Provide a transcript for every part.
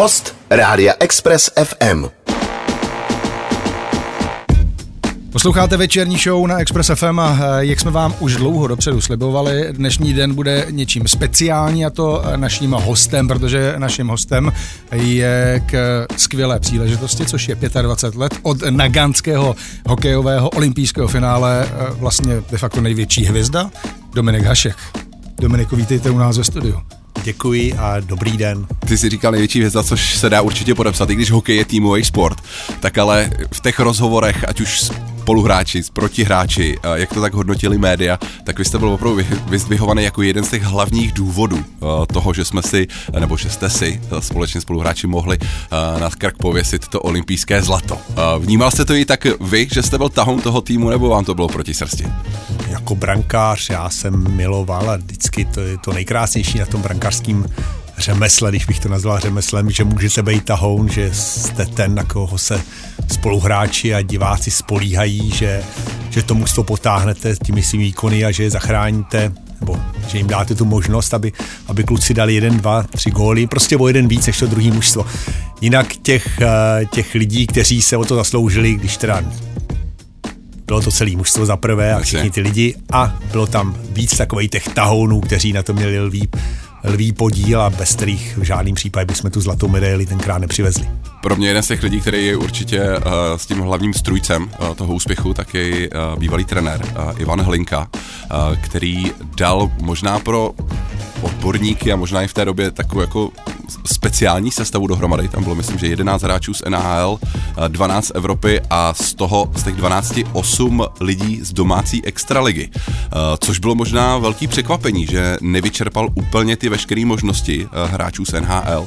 Host Rádia Express FM. Posloucháte večerní show na Express FM a eh, jak jsme vám už dlouho dopředu slibovali, dnešní den bude něčím speciální a to eh, naším hostem, protože naším hostem je k skvělé příležitosti, což je 25 let od nagánského hokejového olympijského finále eh, vlastně de facto největší hvězda, Dominik Hašek. Dominiku, vítejte u nás ve studiu. Děkuji a dobrý den. Ty si říkal největší hvězda, což se dá určitě podepsat, i když hokej je týmový sport, tak ale v těch rozhovorech, ať už spoluhráči, protihráči, jak to tak hodnotili média, tak vy jste byl opravdu vyzdvihovaný jako jeden z těch hlavních důvodů toho, že jsme si, nebo že jste si společně spoluhráči mohli na krk pověsit to olympijské zlato. Vnímal jste to i tak vy, že jste byl tahoun toho týmu, nebo vám to bylo proti srsti? Jako brankář já jsem miloval a vždycky to je to nejkrásnější na tom brankářském řemesle, když bych to nazval řemeslem, že můžete být tahoun, že jste ten, na koho se spoluhráči a diváci spolíhají, že, že to mužstvo potáhnete těmi svými výkony a že je zachráníte nebo že jim dáte tu možnost, aby, aby kluci dali jeden, dva, tři góly, prostě o jeden víc než to druhý mužstvo. Jinak těch, eh, těch lidí, kteří se o to zasloužili, když teda bylo to celý mužstvo za prvé a všichni ty lidi a bylo tam víc takových těch tahounů, kteří na to měli lví, lví podíl a bez kterých v žádném případě bychom tu zlatou medaili tenkrát nepřivezli. Pro mě jeden z těch lidí, který je určitě uh, s tím hlavním strujcem uh, toho úspěchu, tak je uh, bývalý trenér Ivan Hlinka, který dal možná pro odborníky a možná i v té době takovou jako speciální sestavu dohromady. Tam bylo, myslím, že 11 hráčů z NHL, 12 Evropy a z toho, z těch 12, 8 lidí z domácí extraligy. Což bylo možná velký překvapení, že nevyčerpal úplně ty veškeré možnosti hráčů z NHL.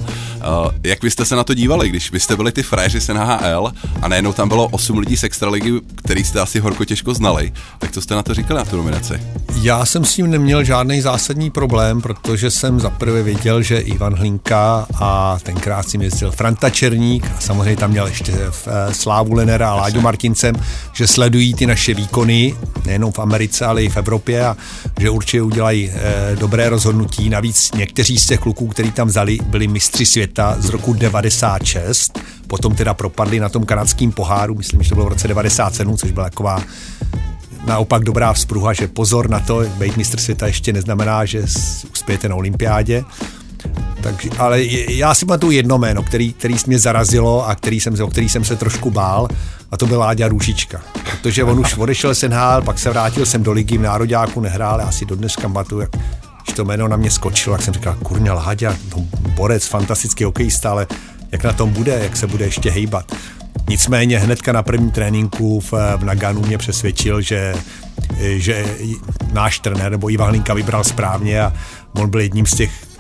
Jak vy jste se na to dívali, když vy jste byli ty frajeři z NHL a najednou tam bylo 8 lidí z extraligy, který jste asi horko těžko znali, tak co jste na to říkali na tu nominaci? Já jsem s tím neměl žádný zásadní problém, protože jsem zaprvé věděl, že Ivan Hlinka a tenkrát si jezdil Franta Černík a samozřejmě tam měl ještě eh, Slávu Lenera a Láďu Martincem, že sledují ty naše výkony, nejenom v Americe, ale i v Evropě a že určitě udělají e, dobré rozhodnutí. Navíc někteří z těch kluků, který tam vzali, byli mistři světa z roku 96, potom teda propadli na tom kanadském poháru, myslím, že to bylo v roce 97, což byla taková naopak dobrá vzpruha, že pozor na to, být mistr světa ještě neznamená, že uspějete na olympiádě. Tak, ale já si tu jedno jméno, který, který mě zarazilo a který jsem, o který jsem se trošku bál a to byl Láďa Růžička. Protože on už odešel sen hál, pak se vrátil jsem do ligy v Nároďáku, nehrál, já si dodnes pamatuju, jak když to jméno na mě skočilo, jak jsem říkal, kurňa Láďa, no, borec, fantastický hokejista, ale jak na tom bude, jak se bude ještě hejbat. Nicméně hnedka na prvním tréninku v, v Naganu mě přesvědčil, že, že náš trenér nebo Ivan Hlinka vybral správně a on byl jedním z těch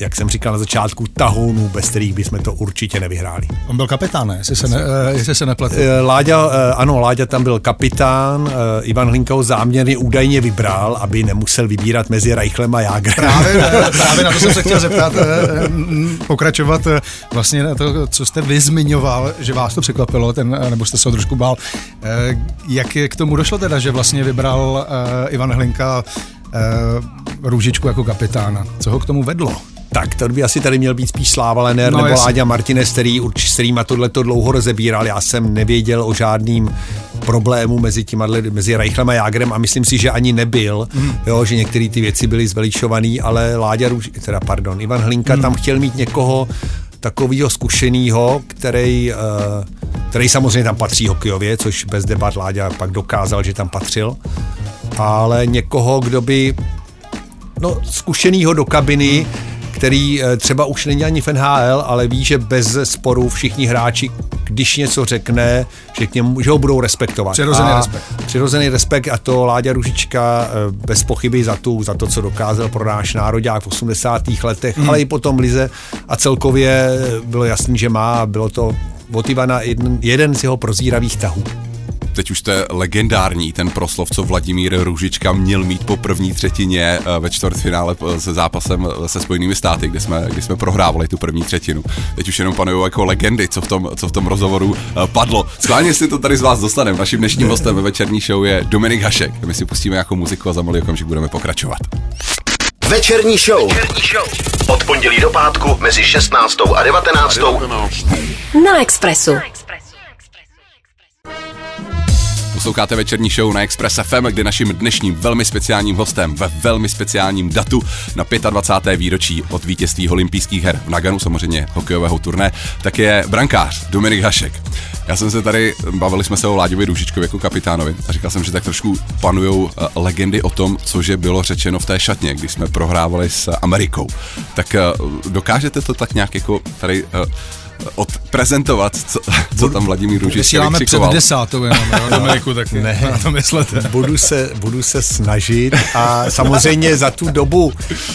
jak jsem říkal na začátku, tahounů, bez kterých bychom to určitě nevyhráli. On byl kapitán, ne? Jestli se, ne, eh, jestli se nepletu. Eh, Láďa, eh, ano, Láďa tam byl kapitán, Ivan Hlinka ho záměrně údajně vybral, aby nemusel vybírat mezi Reichlem a Jágrem. Právě, právě na to jsem se chtěl zeptat, pokračovat vlastně na to, co jste vy zmiňoval, že vás to překvapilo, ten, nebo jste se ho trošku bál. Jak k tomu došlo teda, že vlastně vybral Ivan Hlinka Růžičku jako kapitána? Co ho k tomu vedlo? Tak to by asi tady měl být spíš Sláva Lener no, nebo jasný. Láďa Martinez, který, s kterýma tohle to dlouho rozebíral. Já jsem nevěděl o žádným problému mezi těma, mezi Reichlem a Jágrem a myslím si, že ani nebyl, mm. jo, že některé ty věci byly zveličované, ale Láďa Růž, teda pardon, Ivan Hlinka mm. tam chtěl mít někoho takového zkušeného, který, uh, který samozřejmě tam patří hokejově, což bez debat Láďa pak dokázal, že tam patřil, ale někoho, kdo by no, zkušenýho do kabiny, který eh, třeba už není ani v NHL, ale ví, že bez sporu všichni hráči, když něco řekne, že, k němu, že ho budou respektovat. Přirozený a respekt. Přirozený respekt a to Láďa Ružička eh, bez pochyby za, tu, za to, co dokázal pro náš národák v 80. letech, mm. ale i potom Lize a celkově bylo jasný, že má, bylo to od Ivana jeden, jeden z jeho prozíravých tahů teď už to je legendární, ten proslov, co Vladimír Růžička měl mít po první třetině eh, ve čtvrtfinále eh, se zápasem eh, se Spojenými státy, kde jsme, kde jsme prohrávali tu první třetinu. Teď už jenom panují jako legendy, co v tom, co v tom rozhovoru padlo. Schválně si to tady z vás dostaneme. Naším dnešním hostem ve večerní show je Dominik Hašek. My si pustíme jako muziku a za malý okamžik budeme pokračovat. Večerní show. Od pondělí do pátku mezi 16. a 19. Na Expressu. Posloucháte večerní show na Express FM, kde naším dnešním velmi speciálním hostem ve velmi speciálním datu na 25. výročí od vítězství olympijských her v Naganu, samozřejmě hokejového turné, tak je brankář Dominik Hašek. Já jsem se tady, bavili jsme se o Láďovi Růžičkovi jako kapitánovi a říkal jsem, že tak trošku panují eh, legendy o tom, cože bylo řečeno v té šatně, když jsme prohrávali s Amerikou. Tak eh, dokážete to tak nějak jako tady eh, odprezentovat, co, co tam Vladimír Růžička Vysíláme před vykřikoval. desátou jenom, jo, Dominiku, tak ne. na to myslete. budu se, budu se snažit a samozřejmě za tu dobu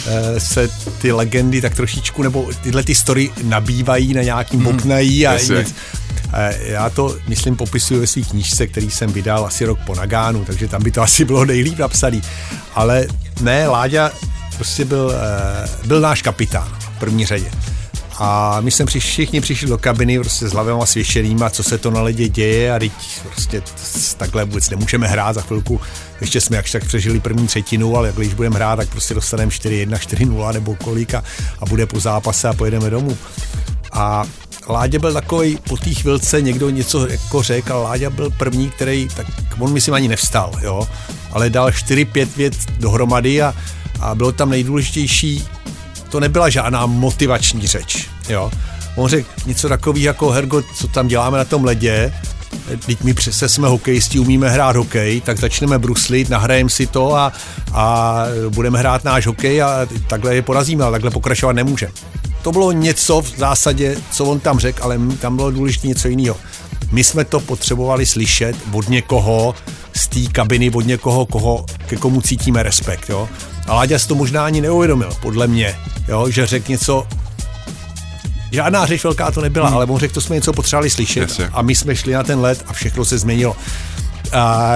eh, se ty legendy tak trošičku, nebo tyhle ty story nabývají na nějakým boknají a jasně. nic. Eh, Já to, myslím, popisuju ve svých knížce, který jsem vydal asi rok po Nagánu, takže tam by to asi bylo nejlíp napsaný. Ale ne, Láďa prostě byl, eh, byl náš kapitán v první řadě. A my jsme přišli, všichni přišli do kabiny prostě s hlavama svěšenýma, co se to na ledě děje a teď prostě takhle vůbec nemůžeme hrát za chvilku. Ještě jsme jakž tak přežili první třetinu, ale když budeme hrát, tak prostě dostaneme 4-1, 4-0 nebo kolik a, a bude po zápase a pojedeme domů. A Láďa byl takový po té chvilce někdo něco jako řekl, ale Láďa byl první, který, tak on myslím ani nevstal, jo, ale dal 4-5 věc dohromady a, a bylo tam nejdůležitější, to nebyla žádná motivační řeč, jo. On řekl něco takového jako Hergo, co tam děláme na tom ledě, Teď my přece jsme hokejisti, umíme hrát hokej, tak začneme bruslit, nahrajeme si to a, a budeme hrát náš hokej a takhle je porazíme, ale takhle pokračovat nemůžeme. To bylo něco v zásadě, co on tam řekl, ale tam bylo důležité něco jiného. My jsme to potřebovali slyšet od někoho z té kabiny, od někoho, koho, ke komu cítíme respekt. Jo? A Láďa si to možná ani neuvědomil, podle mě, jo? že řekl něco, Žádná řeč velká to nebyla, hmm. ale on řekl, to jsme něco potřebovali slyšet. Jasně. A my jsme šli na ten let a všechno se změnilo. A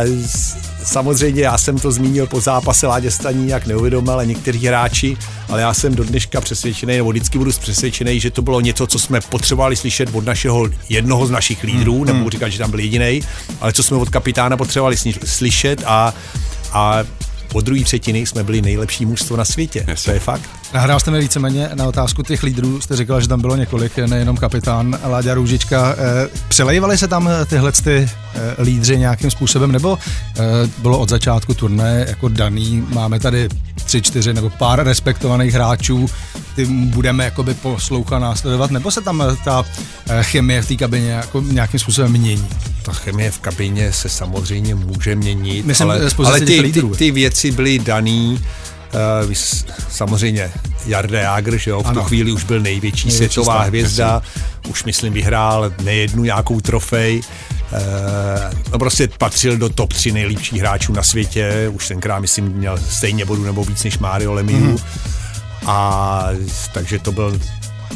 samozřejmě já jsem to zmínil po zápase, Láďa se ani nějak neuvědomil, ale někteří hráči, ale já jsem do dneška přesvědčený, nebo vždycky budu přesvědčený, že to bylo něco, co jsme potřebovali slyšet od našeho jednoho z našich lídrů, Hmm. nebudu říkat, že tam byl jediný, ale co jsme od kapitána potřebovali slyšet a, a po druhé třetiny jsme byli nejlepší mužstvo na světě. Jasně. To je fakt. Nahrál jste mi víceméně na otázku těch lídrů, jste říkal, že tam bylo několik, nejenom kapitán Láďa Růžička. Eh, Přelejvali se tam tyhle ty eh, lídři nějakým způsobem, nebo eh, bylo od začátku turné jako daný, máme tady tři, čtyři nebo pár respektovaných hráčů, ty budeme jakoby poslouchat, následovat, nebo se tam eh, ta eh, chemie v té kabině jako nějakým způsobem mění? ta chemie v kabině se samozřejmě může měnit, Myslím, ale, pozice ale ty, ty, ty věci byly daný Uh, samozřejmě Jarda Jágr, že jo, v tu Ano. chvíli už byl největší, Největší světová star, hvězda, už myslím vyhrál nejednu nějakou trofej, uh, no prostě patřil do top 3 nejlepších hráčů na světě, už tenkrát myslím měl stejně bodů nebo víc než Mario Lemieux Mhm. mm-hmm. a takže to byl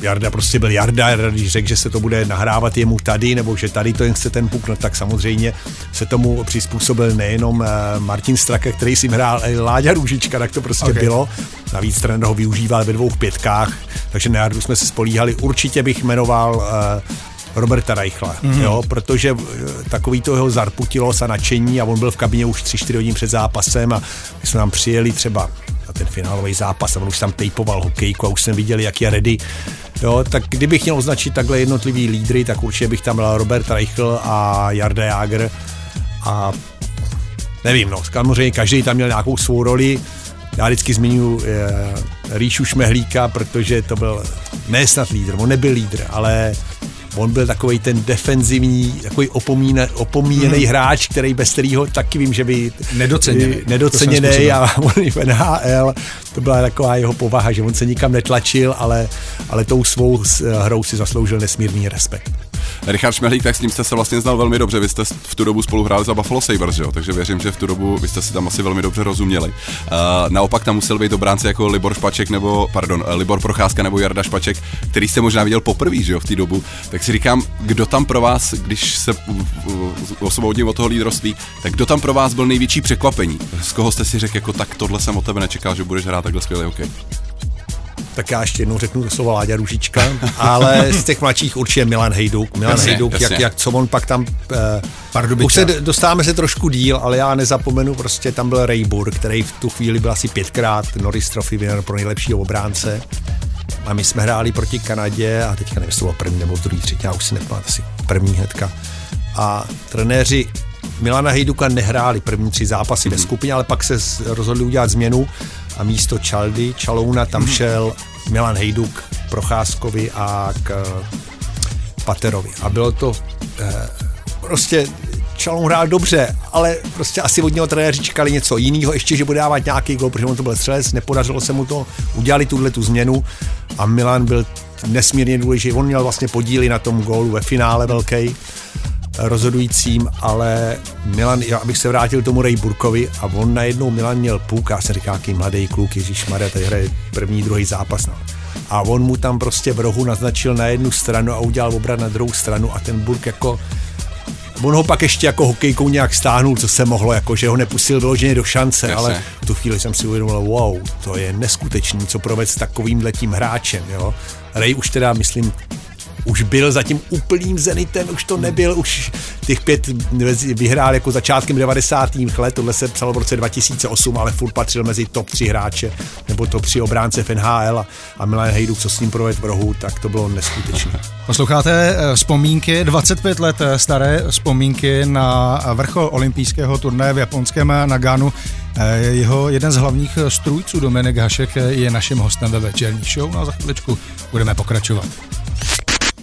Jarda prostě byl Jarda, Jarda, když řekl, že se to bude nahrávat jemu tady, nebo že tady to jen chce ten puk, no tak samozřejmě se tomu přizpůsobil nejenom eh, Martin Straka, který si hrál, ale Láďa Růžička, tak to prostě Ok. okay. bylo. Navíc trenér ho využíval ve dvou pětkách, takže na Jardu jsme se spolíhali. Určitě bych jmenoval eh, Roberta Reichla, mm-hmm. jo, protože eh, takový to jeho zarputilost a nadšení a on byl v kabině už 3-4 hodin před zápasem a my jsme tam přijeli třeba na ten finálový zápas a on už tam tejpoval hokejku a už jsme viděli, jak je ready. Jo, tak kdybych měl označit takhle jednotlivý lídry, tak určitě bych tam dal Robert Reichl a Jarda Jager a nevím, no, samozřejmě každý tam měl nějakou svou roli. Já vždycky zmiňuji e, Ríšu Šmehlíka, protože to byl ne snad lídr, on nebyl lídr, ale on byl takový ten defenzivní, takový opomíne, opomíjený hmm. hráč, který bez kterého taky vím, že by Nedoceněný. nedoceněný a on i v NHL, to byla taková jeho povaha, že on se nikam netlačil, ale, ale tou svou hrou si zasloužil nesmírný respekt. Richard Šmehlík, tak s ním jste se vlastně znal velmi dobře. Vy jste v tu dobu spolu hráli za Buffalo Sabres, jo? takže věřím, že v tu dobu vy jste si tam asi velmi dobře rozuměli. Uh, naopak tam musel být obránci jako Libor Špaček nebo, pardon, eh, Libor Procházka nebo Jarda Špaček, který jste možná viděl poprvé, že jo, v té dobu. Tak si říkám, kdo tam pro vás, když se osvobodím od toho lídrovství, tak kdo tam pro vás byl největší překvapení? Z koho jste si řekl, jako tak tohle jsem od tebe nečekal, že budeš hrát takhle skvělý hokej? Tak já ještě jednou řeknu to slovo Láďa Růžička, ale z těch mladších určitě Milan Hejduk. Milan Jasně, Hejduk, jasně. jak, jak co on pak tam... Eh, už se dostáváme se trošku díl, ale já nezapomenu, prostě tam byl Rejbur, který v tu chvíli byl asi pětkrát Norris Trophy winner pro nejlepšího obránce. A my jsme hráli proti Kanadě a teďka nevím, jestli to bylo první nebo druhý, třetí, já už si nepamatuji, asi první hnedka. A trenéři Milana Hejduka nehráli první tři zápasy ve skupině, ale pak se rozhodli udělat změnu a místo Čaldy, Čalouna tam šel Milan Hejduk k Procházkovi a k eh, Paterovi. A bylo to eh, prostě Čaloun hrál dobře, ale prostě asi od něho trenéři čekali něco jiného, ještě, že bude dávat nějaký gol, protože on to byl střelec, nepodařilo se mu to, udělali tuhle tu změnu a Milan byl nesmírně důležitý, on měl vlastně podíly na tom gólu ve finále velký rozhodujícím, ale Milan, já bych se vrátil tomu Ray Burkovi a on najednou Milan měl půk, já se říká, jaký mladý kluk, Ježíš Maria, tady hraje první, druhý zápas. No. A on mu tam prostě v rohu naznačil na jednu stranu a udělal obrat na druhou stranu a ten Burk jako On ho pak ještě jako hokejkou nějak stáhnul, co se mohlo, jako že ho nepustil vyloženě do šance, Jasně. ale v tu chvíli jsem si uvědomil, wow, to je neskutečný, co proved s takovým tím hráčem, jo. Ray už teda, myslím, už byl za tím úplným zenitem, už to nebyl, už těch pět vyhrál jako začátkem 90. let, tohle se psalo v roce 2008, ale furt patřil mezi top 3 hráče, nebo top 3 obránce v NHL a, a Milan Hejduk, co s ním proved v rohu, tak to bylo neskutečné. Posloucháte eh, vzpomínky, 25 let eh, staré vzpomínky na vrchol olympijského turnaje v japonském Naganu. Eh, Jeho jeden z hlavních strůjců Dominik Hašek je naším hostem ve večerní show. No a za chviličku budeme pokračovat.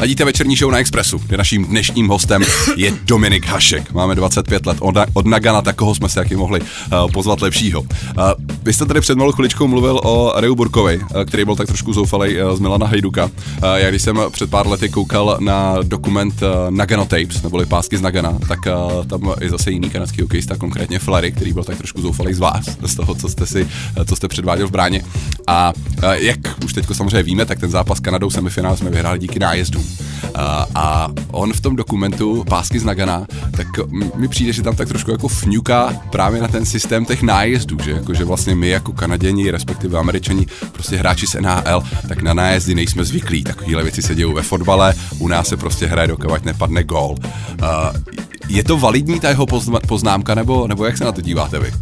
Ladíte večerní show na Expressu, kde naším dnešním hostem je Dominik Hašek. Máme 25 let od, od Nagana, tak koho jsme si taky mohli uh, pozvat lepšího. Uh, vy jste tady před malou chviličkou mluvil o Reu Burkovi, uh, který byl tak trošku zoufalej uh, z Milana Hajduka. Uh, já když jsem před pár lety koukal na dokument uh, Nagano Tapes, neboli pásky z Nagana, tak uh, tam je zase jiný kanadský hokejista, konkrétně Flary, který byl tak trošku zoufalej z vás, z toho, co jste si, uh, co jste předváděl v bráně. A uh, jak už teď samozřejmě víme, tak ten zápas s Kanadou semifinál jsme vyhráli díky nájezdům. A, on v tom dokumentu Pásky z Nagana, tak mi přijde, že tam tak trošku jako fňuká právě na ten systém těch nájezdů, že, jako, že vlastně my jako Kanaděni, respektive Američani, prostě hráči z NHL, tak na nájezdy nejsme zvyklí. Takovéhle věci se dějou ve fotbale, u nás se prostě hraje dokovat nepadne gól. Je to validní ta jeho poznámka, nebo, nebo jak se na to díváte vy?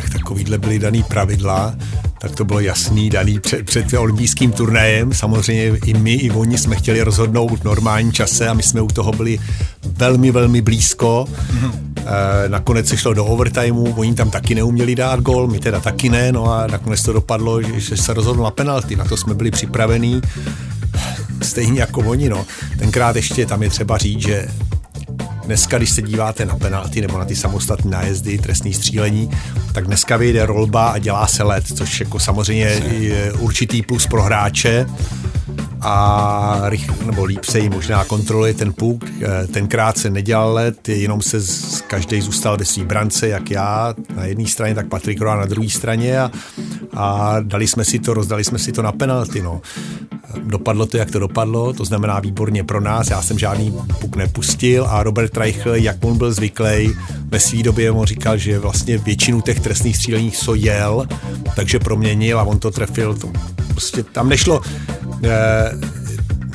tak takovýhle byly daný pravidla, tak to bylo jasný, daný před, před olympijským turnajem. Samozřejmě i my, i oni jsme chtěli rozhodnout v normálním čase a my jsme u toho byli velmi, velmi blízko. Mm-hmm. E, nakonec se šlo do overtimeu, oni tam taky neuměli dát gol, my teda taky ne, no a nakonec to dopadlo, že, že se rozhodlo na penalty, na to jsme byli připravení. Stejně jako oni, no. Tenkrát ještě tam je třeba říct, že dneska, když se díváte na penalty nebo na ty samostatné nájezdy, trestní střílení, tak dneska vyjde rolba a dělá se let, což jako samozřejmě je určitý plus pro hráče a rych, nebo líp se jí možná kontroluje ten puk. Eh, Tenkrát se nedělal let, jenom se z, každý zůstal ve své brance, jak já na jedné straně, tak Patrik Roa na druhé straně a, a dali jsme si to, rozdali jsme si to na penalty. No. Dopadlo to, jak to dopadlo, to znamená výborně pro nás. Já jsem žádný puk nepustil a Robert Reichl, jak on byl zvyklý, ve své době mu říkal, že vlastně většinu těch trestných střílení co jel, takže proměnil a on to trefil. To prostě tam nešlo... Eh,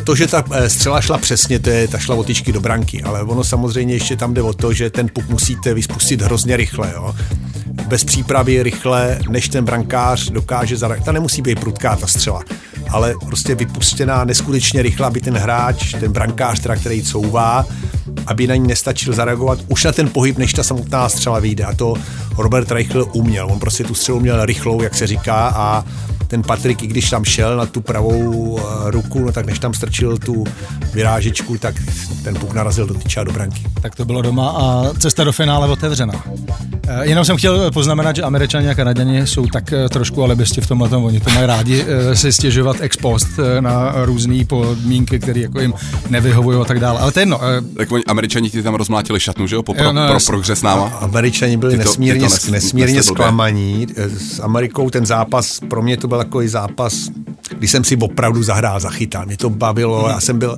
to, že ta eh, střela šla přesně, to je, ta šla od tyčky do branky, ale ono samozřejmě ještě tam jde o to, že ten puk musíte vyspustit hrozně rychle, jo. Bez přípravy rychle, než ten brankář dokáže zareagovat. Ta nemusí být prudká ta střela, ale prostě vypustěná neskutečně rychle, aby ten hráč, ten brankář, teda, který couvá, aby na ní nestačil zareagovat už na ten pohyb, než ta samotná střela vyjde. A to Robert Reichl uměl. On prostě tu střelu měl rychlou, jak se říká, a ten Patrik, i když tam šel na tu pravou eh, ruku, no tak než tam strčil tu vyrážečku, tak ten puk narazil do tyče a do branky. Tak to bylo doma a cesta do finále otevřená. Eh, Jenom jsem chtěl poznamenat, že Američani a Kanaděni jsou tak eh, trošku alibisti v tomhle tom. Oni to mají rádi si stěžovat ex post eh, na různé podmínky, které jako jim nevyhovují a tak dále. Ale to je jedno. eh, Tak oni američani ti tam rozmlátili šatnu, že jo, po pro, Jo, no, pro, progres s náma. Američani byli Ty to- nesmírně, ty to nes- nesmírně zklamaní. S Amerikou ten zápas, pro mě to byl takový zápas, kdy jsem si opravdu zahrál, zachytal. Mě to bavilo, já jsem byl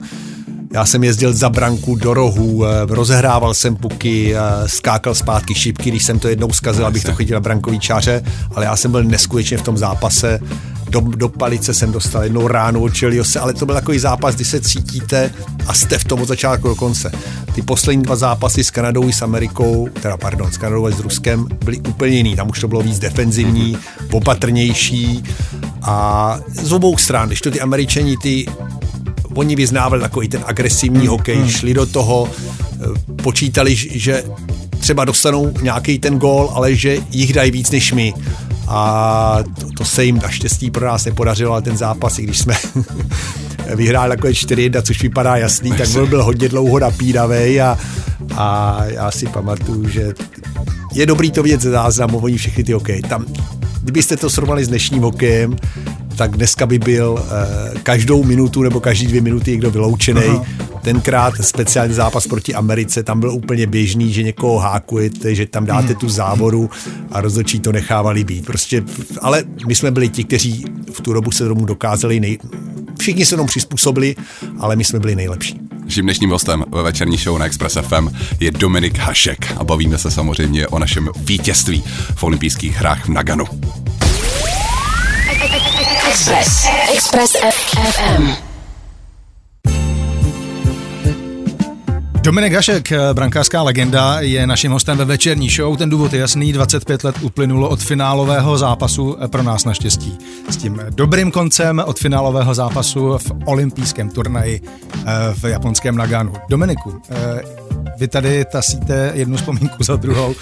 Já jsem jezdil za branku do rohu, eh, rozehrával jsem puky, eh, skákal zpátky šipky, když jsem to jednou zkazil, abych to chytil na brankový čáře, ale já jsem byl neskutečně v tom zápase. Do, do palice jsem dostal jednou ránu od Cheliose, ale to byl takový zápas, kdy se cítíte a jste v tom od začátku do konce. Ty poslední dva zápasy s Kanadou i s Amerikou, teda pardon, s Kanadou a s Ruskem, byly úplně jiný. Tam už to bylo víc defenzivní, opatrnější a z obou stran, když to ty Američani, ty oni vyznávali takový ten agresivní hokej, šli do toho, eh, počítali, že třeba dostanou nějaký ten gól, ale že jich dají víc než my. A to, to se jim naštěstí pro nás nepodařilo, ale ten zápas, i když jsme vyhráli takové 4-1, což vypadá jasný, tak byl, byl hodně dlouho napínavý a, a já si pamatuju, že je dobrý to vidět ze záznamu, oni všechny ty hokej. Tam, kdybyste to srovnali s dnešním hokejem, tak dneska by byl eh, každou minutu nebo každý dvě minuty někdo vyloučený. Tenkrát speciální zápas proti Americe, tam byl úplně běžný, že někoho hákujete, že tam dáte tu závoru a rozhodčí to nechávali být. Prostě, ale my jsme byli ti, kteří v tu dobu se tomu dokázali nej... Všichni se tomu přizpůsobili, ale my jsme byli nejlepší. Naším dnešním hostem ve večerní show na Express FM je Dominik Hašek a bavíme se samozřejmě o našem vítězství v olympijských hrách v Naganu. Express. Express FM. Dominik Hašek, eh, brankářská legenda, je naším hostem ve večerní show. Ten důvod je jasný, 25 let uplynulo od finálového zápasu eh, pro nás naštěstí. S tím dobrým koncem od finálového zápasu v olympijském turnaji eh, v japonském Naganu. Dominiku, vy tady tasíte jednu vzpomínku za druhou.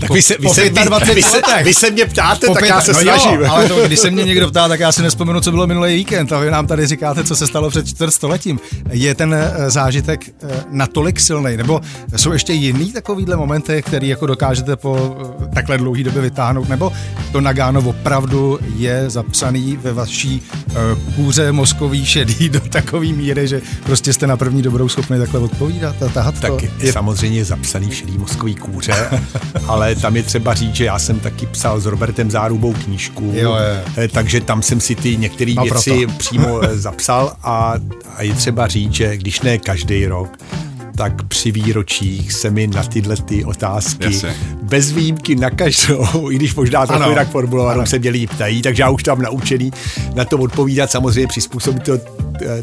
Tak vy se, vy, se, vy, vy, se, vy se mě ptáte, Po tak pět- já se no snažím. Jo, ale to, když se mě někdo ptá, tak já si nespomenu, co bylo minulý víkend a vy nám tady říkáte, co se stalo před čtvrtstoletím. Je ten eh, zážitek eh, natolik silný, nebo jsou ještě jiný takovýhle momenty, který jako dokážete po eh, takhle dlouhý době vytáhnout, nebo to Nagano opravdu je zapsaný ve vaší eh, kůře mozkový šedý do takový míry, že prostě jste na první dobrou schopni takhle odpovídat a tahat Tak to. Je samozřejmě zapsaný v šedý mozkový kůře, ale tam je třeba říct, že já jsem taky psal s Robertem Zárubou knížku, Jo, je. eh, takže tam jsem si ty některé No, věci proto. přímo eh, zapsal a, a je třeba říct, že když ne každý rok, tak při výročích se mi na tyhle ty otázky Jasně. bez výjimky na každou, i když možná trochu jinak formulovanou se měli ptají, takže já už tam naučený na to odpovídat, samozřejmě přizpůsobit to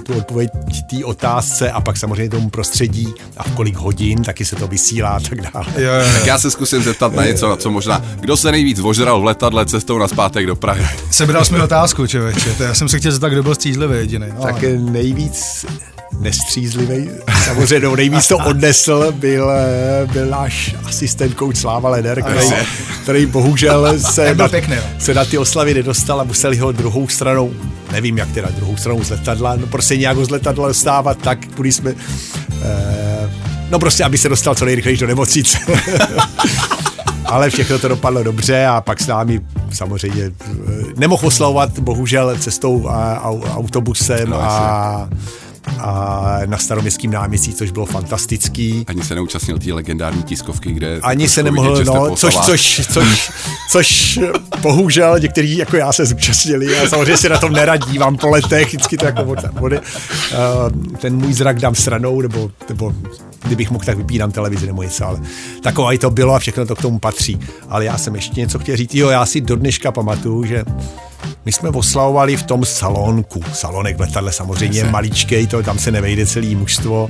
tu odpověď té otázce a pak samozřejmě tomu prostředí a v kolik hodin, taky se to vysílá a tak dále. Jo, jo. Tak já se zkusím zeptat na něco, na co možná, kdo se nejvíc ožral v letadle cestou na zpátek do Prahy. Sebral jsi mi otázku, člověče. Já jsem se chtěl zeptat, kdo byl střízlivý jediný. No, Tak eh, nejvíc nestřízlivý, samozřejmě no, nejvíc to odnesl, byl, byl náš asistent coach Sláva Leder, který, který bohužel se na, pěkný, se na ty oslavy nedostal a museli ho druhou stranou, nevím jak teda, druhou stranou z letadla, no prostě nějak ho z letadla dostávat tak, kudy jsme, eh, no prostě, aby se dostal co nejrychleji do nemocnice. Ale všechno to dopadlo dobře a pak s námi samozřejmě eh, nemohl oslavovat bohužel cestou a, a, autobusem No, a, a na staroměstském náměstí, což bylo fantastický. Ani se neúčastnil té legendární tiskovky, kde... Ani se nemohl, vidět, no, což, což, což, což, bohužel někteří jako já se zúčastnili a samozřejmě si na tom neradí, vám po letech, vždycky to jako od, od, uh, ten můj zrak dám stranou, nebo, nebo kdybych mohl, tak vypínám televizi nebo něco, ale taková i to bylo a všechno to k tomu patří. Ale já jsem ještě něco chtěl říct, jo, já si do dneška pamatuju, že my jsme oslavovali v tom salonku. Salonek v letadle samozřejmě je maličkej, to, tam se nevejde celý mužstvo.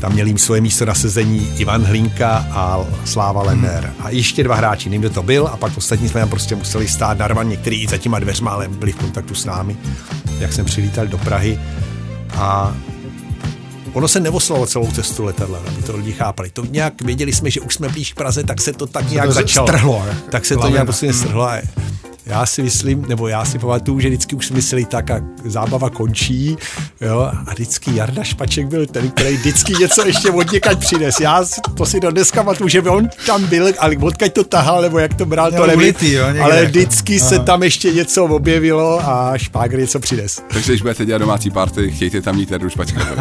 Tam měli jim svoje místo na sezení Ivan Hlinka a Sláva Lenner. A ještě dva hráči, nevím, kdo to byl, a pak ostatní jsme tam prostě museli stát narvan, některý i za těma dveřma, ale byli v kontaktu s námi, jak jsme přilítali do Prahy. A Ono se neoslovalo celou cestu letadla, aby to lidi chápali. To nějak věděli jsme, že už jsme blíž k Praze, tak se to tak nějak to začalo. strhlo, tak se to nějak prostě strhlo. Já si myslím, nebo já si pamatuju, že vždycky už mysleli tak a zábava končí, jo, a vždycky Jarda Špaček byl ten, který vždycky něco ještě od někať přines. Já si- to si do dneska pamatuju, že on tam byl, ale odkaď to tahal, nebo jak to bral, to nevím. ale jako. vždycky se Aha. tam ještě něco objevilo a Špágr něco přines. Takže když budete dělat domácí party, chtějte tam mít Jardu Špačka.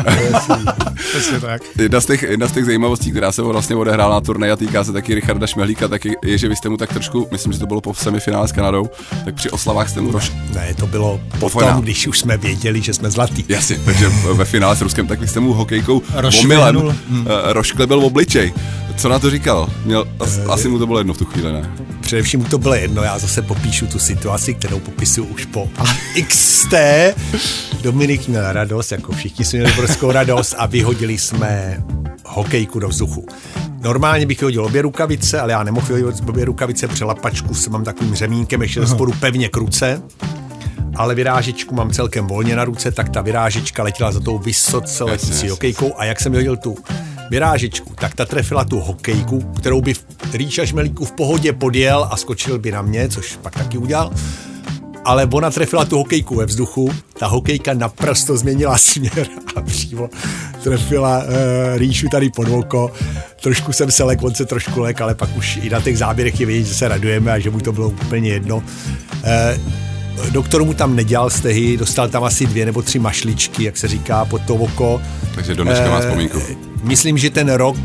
Přesně tak. Jedna z, těch, jedna z těch zajímavostí, která se vlastně odehrála na turnaji a týká se taky Richarda Šmehlíka, taky je, že vy jste mu tak trošku, myslím, že to bylo po semifinále s Kanadou, tak při oslavách jste mu roš... Ne, to bylo potom, Fojna. když už jsme věděli, že jsme zlatý. Jasně, takže ve finále s Ruskem, tak vy jste mu hokejkou omylem hmm. rošklebil v obličej. Co na to říkal? Měl, as, asi mu to bylo jedno v tu chvíli, ne? Především to bylo jedno, já zase popíšu tu situaci, kterou popisuju už po XT. Dominik měl radost, jako všichni jsme měli obrovskou radost a vyhodili jsme hokejku do vzduchu. Normálně bych hodil obě rukavice, ale já nemohl vyhodit obě rukavice, protože lapačku se mám takovým řemínkem ještě ze spodu pevně k ruce ale vyrážičku mám celkem volně na ruce, tak ta vyrážička letěla za tou vysoce letící hokejkou a jak jsem vyhodil tu vyrážičku, tak ta trefila tu hokejku, kterou by Ríša Šmelíku v pohodě podjel a skočil by na mě, což pak taky udělal. Ale ona trefila tu hokejku ve vzduchu, ta hokejka naprosto změnila směr a přímo trefila uh, Ríšu tady pod oko. Trošku jsem se lek, on se trošku lek, ale pak už i na těch záběrech je vidět, že se radujeme a že mu to bylo úplně jedno. Uh, doktor mu tam nedělal stehy, dostal tam asi dvě nebo tři mašličky, jak se říká, pod to oko. Takže do dneška má Eh, vzpomínku. Myslím, že ten rok,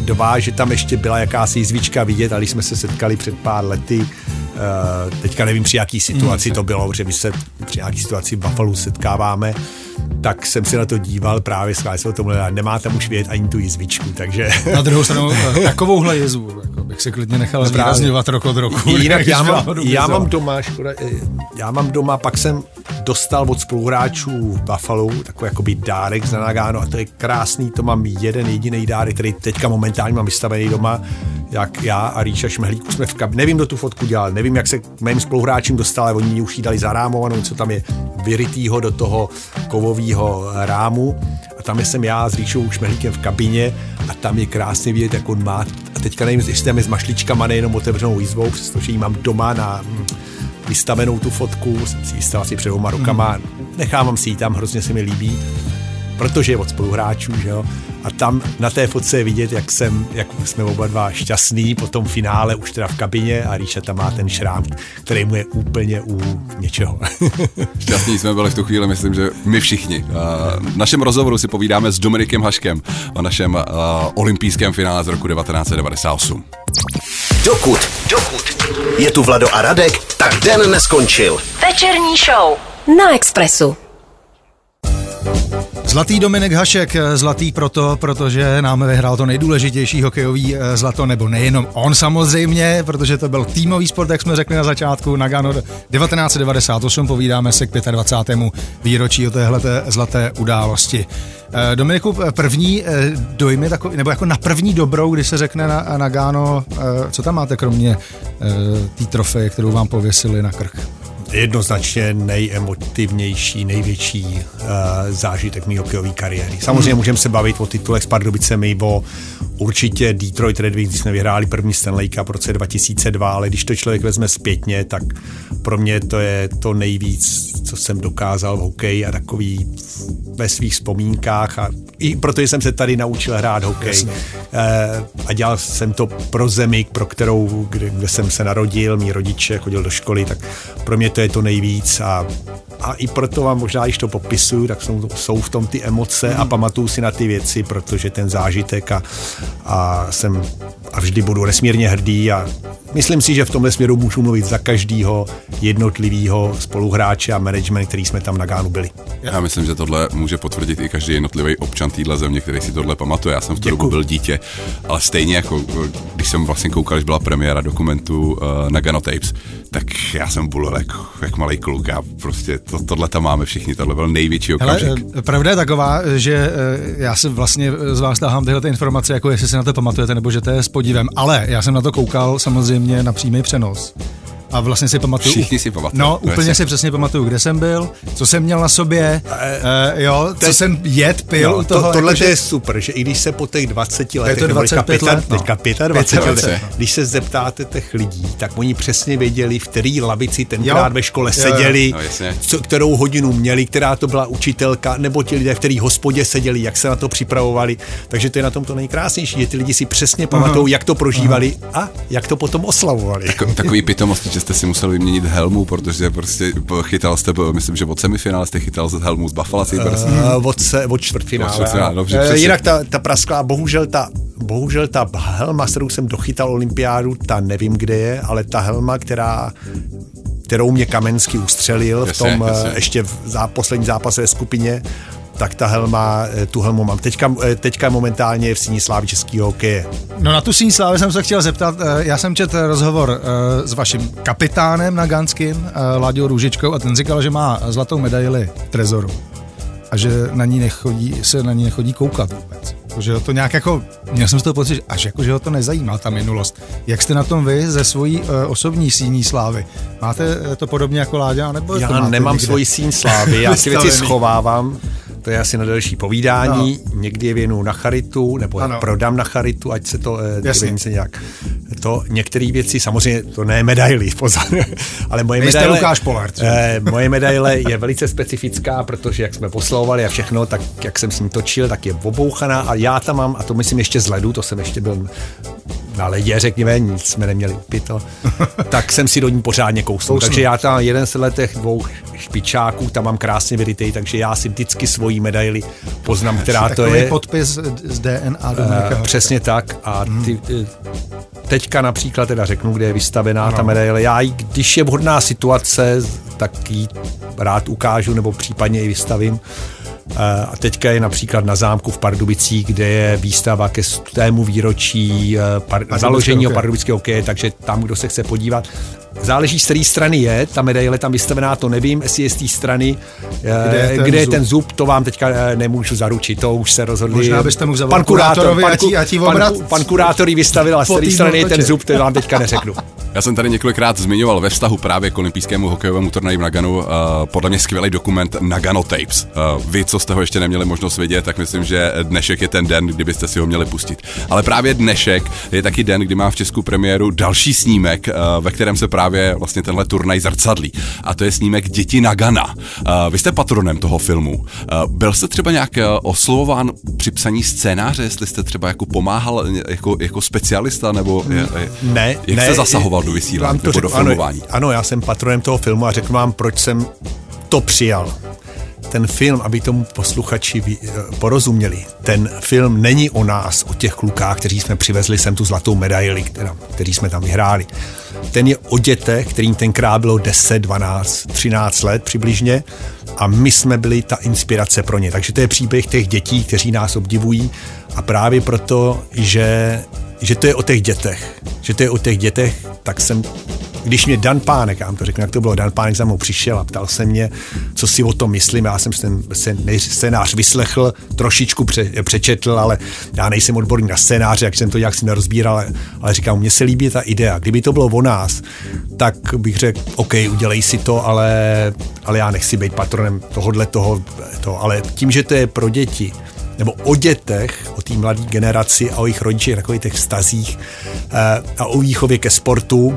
dva, že tam ještě byla jakási jizvička vidět, ale jsme se setkali před pár lety, eh, teďka nevím při jaký situaci to bylo, protože my se při nějaký situaci v Buffalo setkáváme, tak jsem se na to díval právě, jsme o tom mluvili, a nemá tam už vidět ani tu jizvičku, takže... Na druhou stranu, takovouhle jezu, jako se klidně nechal Právě. zvýrazňovat rok od roku. Jinak já mám, já mám doma, škoda, já mám doma, pak jsem dostal od spoluhráčů v Buffalo takový jakoby dárek z Nagano a to je krásný, to mám jeden jediný dárek, který teďka momentálně mám vystavený doma, jak já a Ríša Šmehlík jsme v kab... Nevím, kdo tu fotku dělal, nevím, jak se k mým spoluhráčům dostal, ale oni ji už jí dali zarámovanou, co tam je vyrytýho do toho kovového rámu a tam jsem já s Ríšou Šmehlíkem v kabině a tam je krásně vidět, jak on má, a teďka nevím, jestli tam je s mašličkama, nejenom otevřenou jízvou, přestože ji mám doma na hm, vystavenou tu fotku, jsem si ji asi před dvouma rukama, nechávám si ji tam, hrozně se mi líbí, protože je od spoluhráčů, že jo, a tam na té fotce je vidět, jak, jsem, jak jsme oba dva šťastný po tom finále, už teda v kabině a Ríša tam má ten šrám, který mu je úplně u něčeho. Šťastní jsme byli v tu chvíli, myslím, že my všichni. V našem rozhovoru si povídáme s Dominikem Haškem o našem uh, olympijském finále z roku 1998. Dokud, dokud je tu Vlado a Radek, tak den neskončil. Večerní show na Expressu. Zlatý Dominik Hašek, eh, zlatý proto, protože nám vyhrál to nejdůležitější hokejový eh, zlato, nebo nejenom on samozřejmě, protože to byl týmový sport, jak jsme řekli na začátku, Nagano 1998, povídáme se k 25. výročí o téhle zlaté události. Eh, Dominiku, první dojmy, nebo jako na první dobrou, když se řekne na Nagano, eh, co tam máte kromě té trofeje, kterou vám pověsili na krk? Jednoznačně nejemotivnější, největší uh, zážitek mý hokejové kariéry. Samozřejmě můžeme se bavit o titulech s Pardubicemi, o určitě Detroit Red Wings, když jsme vyhráli první Stanley Cup v roce 2002, ale když to člověk vezme zpětně, tak pro mě to je to nejvíc, co jsem dokázal v hokeji a takový ve svých vzpomínkách a i protože jsem se tady naučil hrát hokej eh, a dělal jsem to pro zemi, pro kterou, kde, kde jsem se narodil, mý rodiče chodil do školy, tak pro mě to je to nejvíc a, a i proto vám možná, když to popisuju, tak jsou, jsou v tom ty emoce a pamatuju si na ty věci, protože ten zážitek a, a jsem a vždy budu nesmírně hrdý a myslím si, že v tomhle směru můžu mluvit za každýho jednotlivého spoluhráče a management, který jsme tam na Gánu byli. Já myslím, že tohle může potvrdit i každý jednotlivý občan téhle země, který si tohle pamatuje. Já jsem v tu dobu byl dítě, ale stejně jako když jsem vlastně koukal, když byla premiéra dokumentu uh, Nagano Tapes, tak já jsem byl jak, jak malý kluk a prostě to, tohle tam máme všichni, tohle byl největší okamžik. Hele, eh, pravda je taková, že eh, já se vlastně z vás tahám tyhle ty informace, jako jestli si na to pamatujete, nebo že to je s podívem, ale já jsem na to koukal samozřejmě na přímý přenos. A vlastně si pamatuju. Všichni si pamatují. No, To je úplně se- si přesně pamatuju, kde jsem byl, co jsem měl na sobě, uh, jo, co teď- jsem jet, pil u toho. to, tohle jakože- je super, že i když se po těch 20 letech, to nebo teďka 25 let, no. teďka 25 25, letech, no. když se zeptáte těch lidí, tak oni přesně věděli, v který lavici tenkrát Jo. ve škole Jo, jo. seděli, No, jasně. co, kterou hodinu měli, která to byla učitelka, nebo ti lidé, v který hospodě seděli, jak se na to připravovali. Takže to je na tom to nejkrásnější, že ty lidi si přesně pamatují, jak to prožívali a jak to potom oslavovali. Tako- Takový pitomosti, že jste si museli vyměnit helmu, protože prostě chytal jste, myslím, že od semifinále jste chytal z helmu z Buffalo Sabres. Uh, od, se, od čtvrtfinále. Od čtvrtfinále, dobře, přesně. Jinak ta, ta prasklá, bohužel ta, bohužel ta helma, s kterou jsem dochytal olympiádu, ta nevím, kde je, ale ta helma, která kterou mě Kamensky ustřelil Jasně, v tom jasně. eh, ještě v zá, poslední zápase skupině, tak ta helma, eh, tu helmu mám. Teďka, eh, teďka momentálně je v síni slávy českého hokeje. No na tu síň slávy jsem se chtěl zeptat, eh, já jsem četl rozhovor s vaším kapitánem na Ganským, Láďou Růžičkou, a ten říkal, že má zlatou medaili v trezoru a že na ní nechodí, se na ní nechodí koukat vůbec. Že ho to nějak jako, měl jsem z toho pocit, že až jako, že ho to nezajímá, ta minulost. Jak jste na tom vy ze svojí uh, osobní síní slávy? Máte to podobně jako Láďa, nebo to Já máte nemám někde? svoji síň slávy, já si věci schovávám. To je asi na další povídání. No. Někdy je věnu na charitu, nebo Ano. prodám na charitu, ať se to eh, se nějak. To některé věci, samozřejmě to ne medaily, pozor, ale moje Nejste medaile, Lukáš Polar, eh, moje medaile je velice specifická, protože jak jsme poslouvali a všechno, tak jak jsem s ní točil, tak je obouchaná a já tam mám, a to myslím ještě z ledu, to jsem ještě byl na ledě, řekněme, nic jsme neměli upito, tak jsem si do ní pořádně kousnul. Kousnul. Takže já tam jeden z letech dvou špičáků, tam mám krásně vyrytej, takže já si vždycky svoji medaili poznám, která to je. podpis z DNA do Eh, Přesně tak a ty, eh, teďka například teda řeknu, kde je vystavená ano. ta medaile. Já ji, když je vhodná situace, tak ji rád ukážu nebo případně i vystavím. Eh, A teďka je například na zámku v Pardubicích, kde je výstava ke stému výročí eh, par- založení pardubického hokeje, takže tam, kdo se chce podívat. Záleží, z které strany je, ta medaile tam vystavená, to nevím, jestli je z té strany, Kde je eh, ten kde je zub? ten zub, to vám teďka eh, nemůžu zaručit, to už se rozhodli. Možná byste mohl pan kurátor, kurátorovi, pan, ať jí pan, obrat- pan kurátor ji vystavil a z které strany je ten zub, to vám teďka neřeknu. Já jsem tady několikrát zmiňoval ve vztahu právě k olympijskému hokejovému turnaji v Naganu uh, podle mě skvělý dokument Nagano Tapes. Uh, vy, co jste ho ještě neměli možnost vidět, tak myslím, že dnešek je ten den, kdybyste si ho měli pustit. Ale právě dnešek je taky den, kdy má v Česku premiéru další snímek, uh, ve kterém se právě vlastně tenhle turnaj zrcadlí. A to je snímek Děti Nagana. Uh, vy jste patronem toho filmu. Byl jste třeba nějak uh, oslovován při psaní scénáře, jestli jste třeba jako pomáhal jako, jako specialista, nebo je, Ne, jak ne, jste zasahoval do vysílání to nebo do řeknu, filmování? Ano, ano, já jsem patronem toho filmu a řeknu vám, proč jsem to přijal. Ten film, aby tomu posluchači porozuměli, ten film není o nás, o těch klukách, kteří jsme přivezli sem tu zlatou medaili, která, který jsme tam vyhráli. Ten je o dětech, kterým tenkrát bylo 10, 12, 13 let přibližně a my jsme byli ta inspirace pro ně. Takže to je příběh těch dětí, kteří nás obdivují a právě proto, že, že to je o těch dětech, že to je o těch dětech, tak jsem když mě Dan Pánek, já vám to řeknu, jak to bylo, Dan Pánek za mnou přišel a ptal se mě, co si o tom myslím, já jsem ten scén- scénář vyslechl, trošičku pře, přečetl, ale já nejsem odborník na scénáře, jak jsem to nějak si nerozbíral, ale, ale říkám, mně se líbí ta idea, kdyby to bylo o nás, tak bych řekl, OK, udělej si to, ale, ale já nechci být patronem tohohle toho, to, ale tím, že to je pro děti, nebo o dětech, o té mladé generaci a o jejich rodičích, takových těch vztazích eh, a o výchově ke sportu,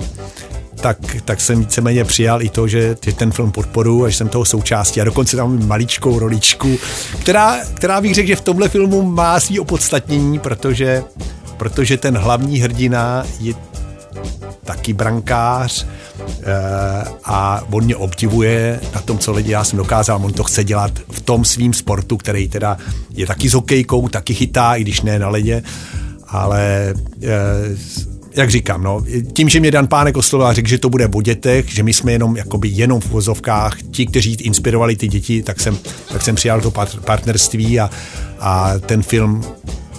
tak, tak jsem víceméně přijal i to, že, ten film podporu a že jsem toho součástí. A dokonce tam maličkou roličku, která, která bych řekl, že v tomhle filmu má svý opodstatnění, protože, protože ten hlavní hrdina je taky brankář eh, a on mě obdivuje na tom, co lidi já jsem dokázal, on to chce dělat v tom svým sportu, který teda je taky s hokejkou, taky chytá, i když ne na ledě, ale eh, jak říkám, no, tím, že mě Dan Pánek oslovil a řekl, že to bude o dětech, že my jsme jenom, jakoby jenom v uvozovkách, ti, kteří inspirovali ty děti, tak jsem, tak jsem přijal to part- partnerství a, a ten film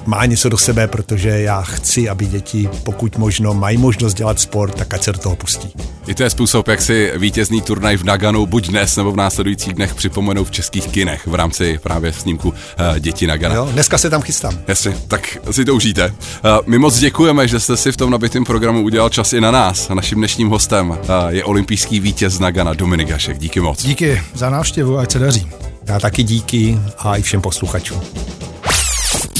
má něco do sebe, protože já chci, aby děti, pokud možno, mají možnost dělat sport, tak ať se do toho pustí. I to je způsob, jak si vítězný turnaj v Naganu buď dnes nebo v následujících dnech připomenou v českých kinech v rámci právě snímku uh, Děti Nagana. Jo? Dneska se tam chystám. Jasně, tak si to užijte. Uh, my moc děkujeme, že jste si v tom nabitém programu udělal čas i na nás. A naším dnešním hostem uh, je olympijský vítěz Nagana Dominik Hašek. Díky moc. Díky za návštěvu, ať se daří. Já taky díky a i všem posluchačům.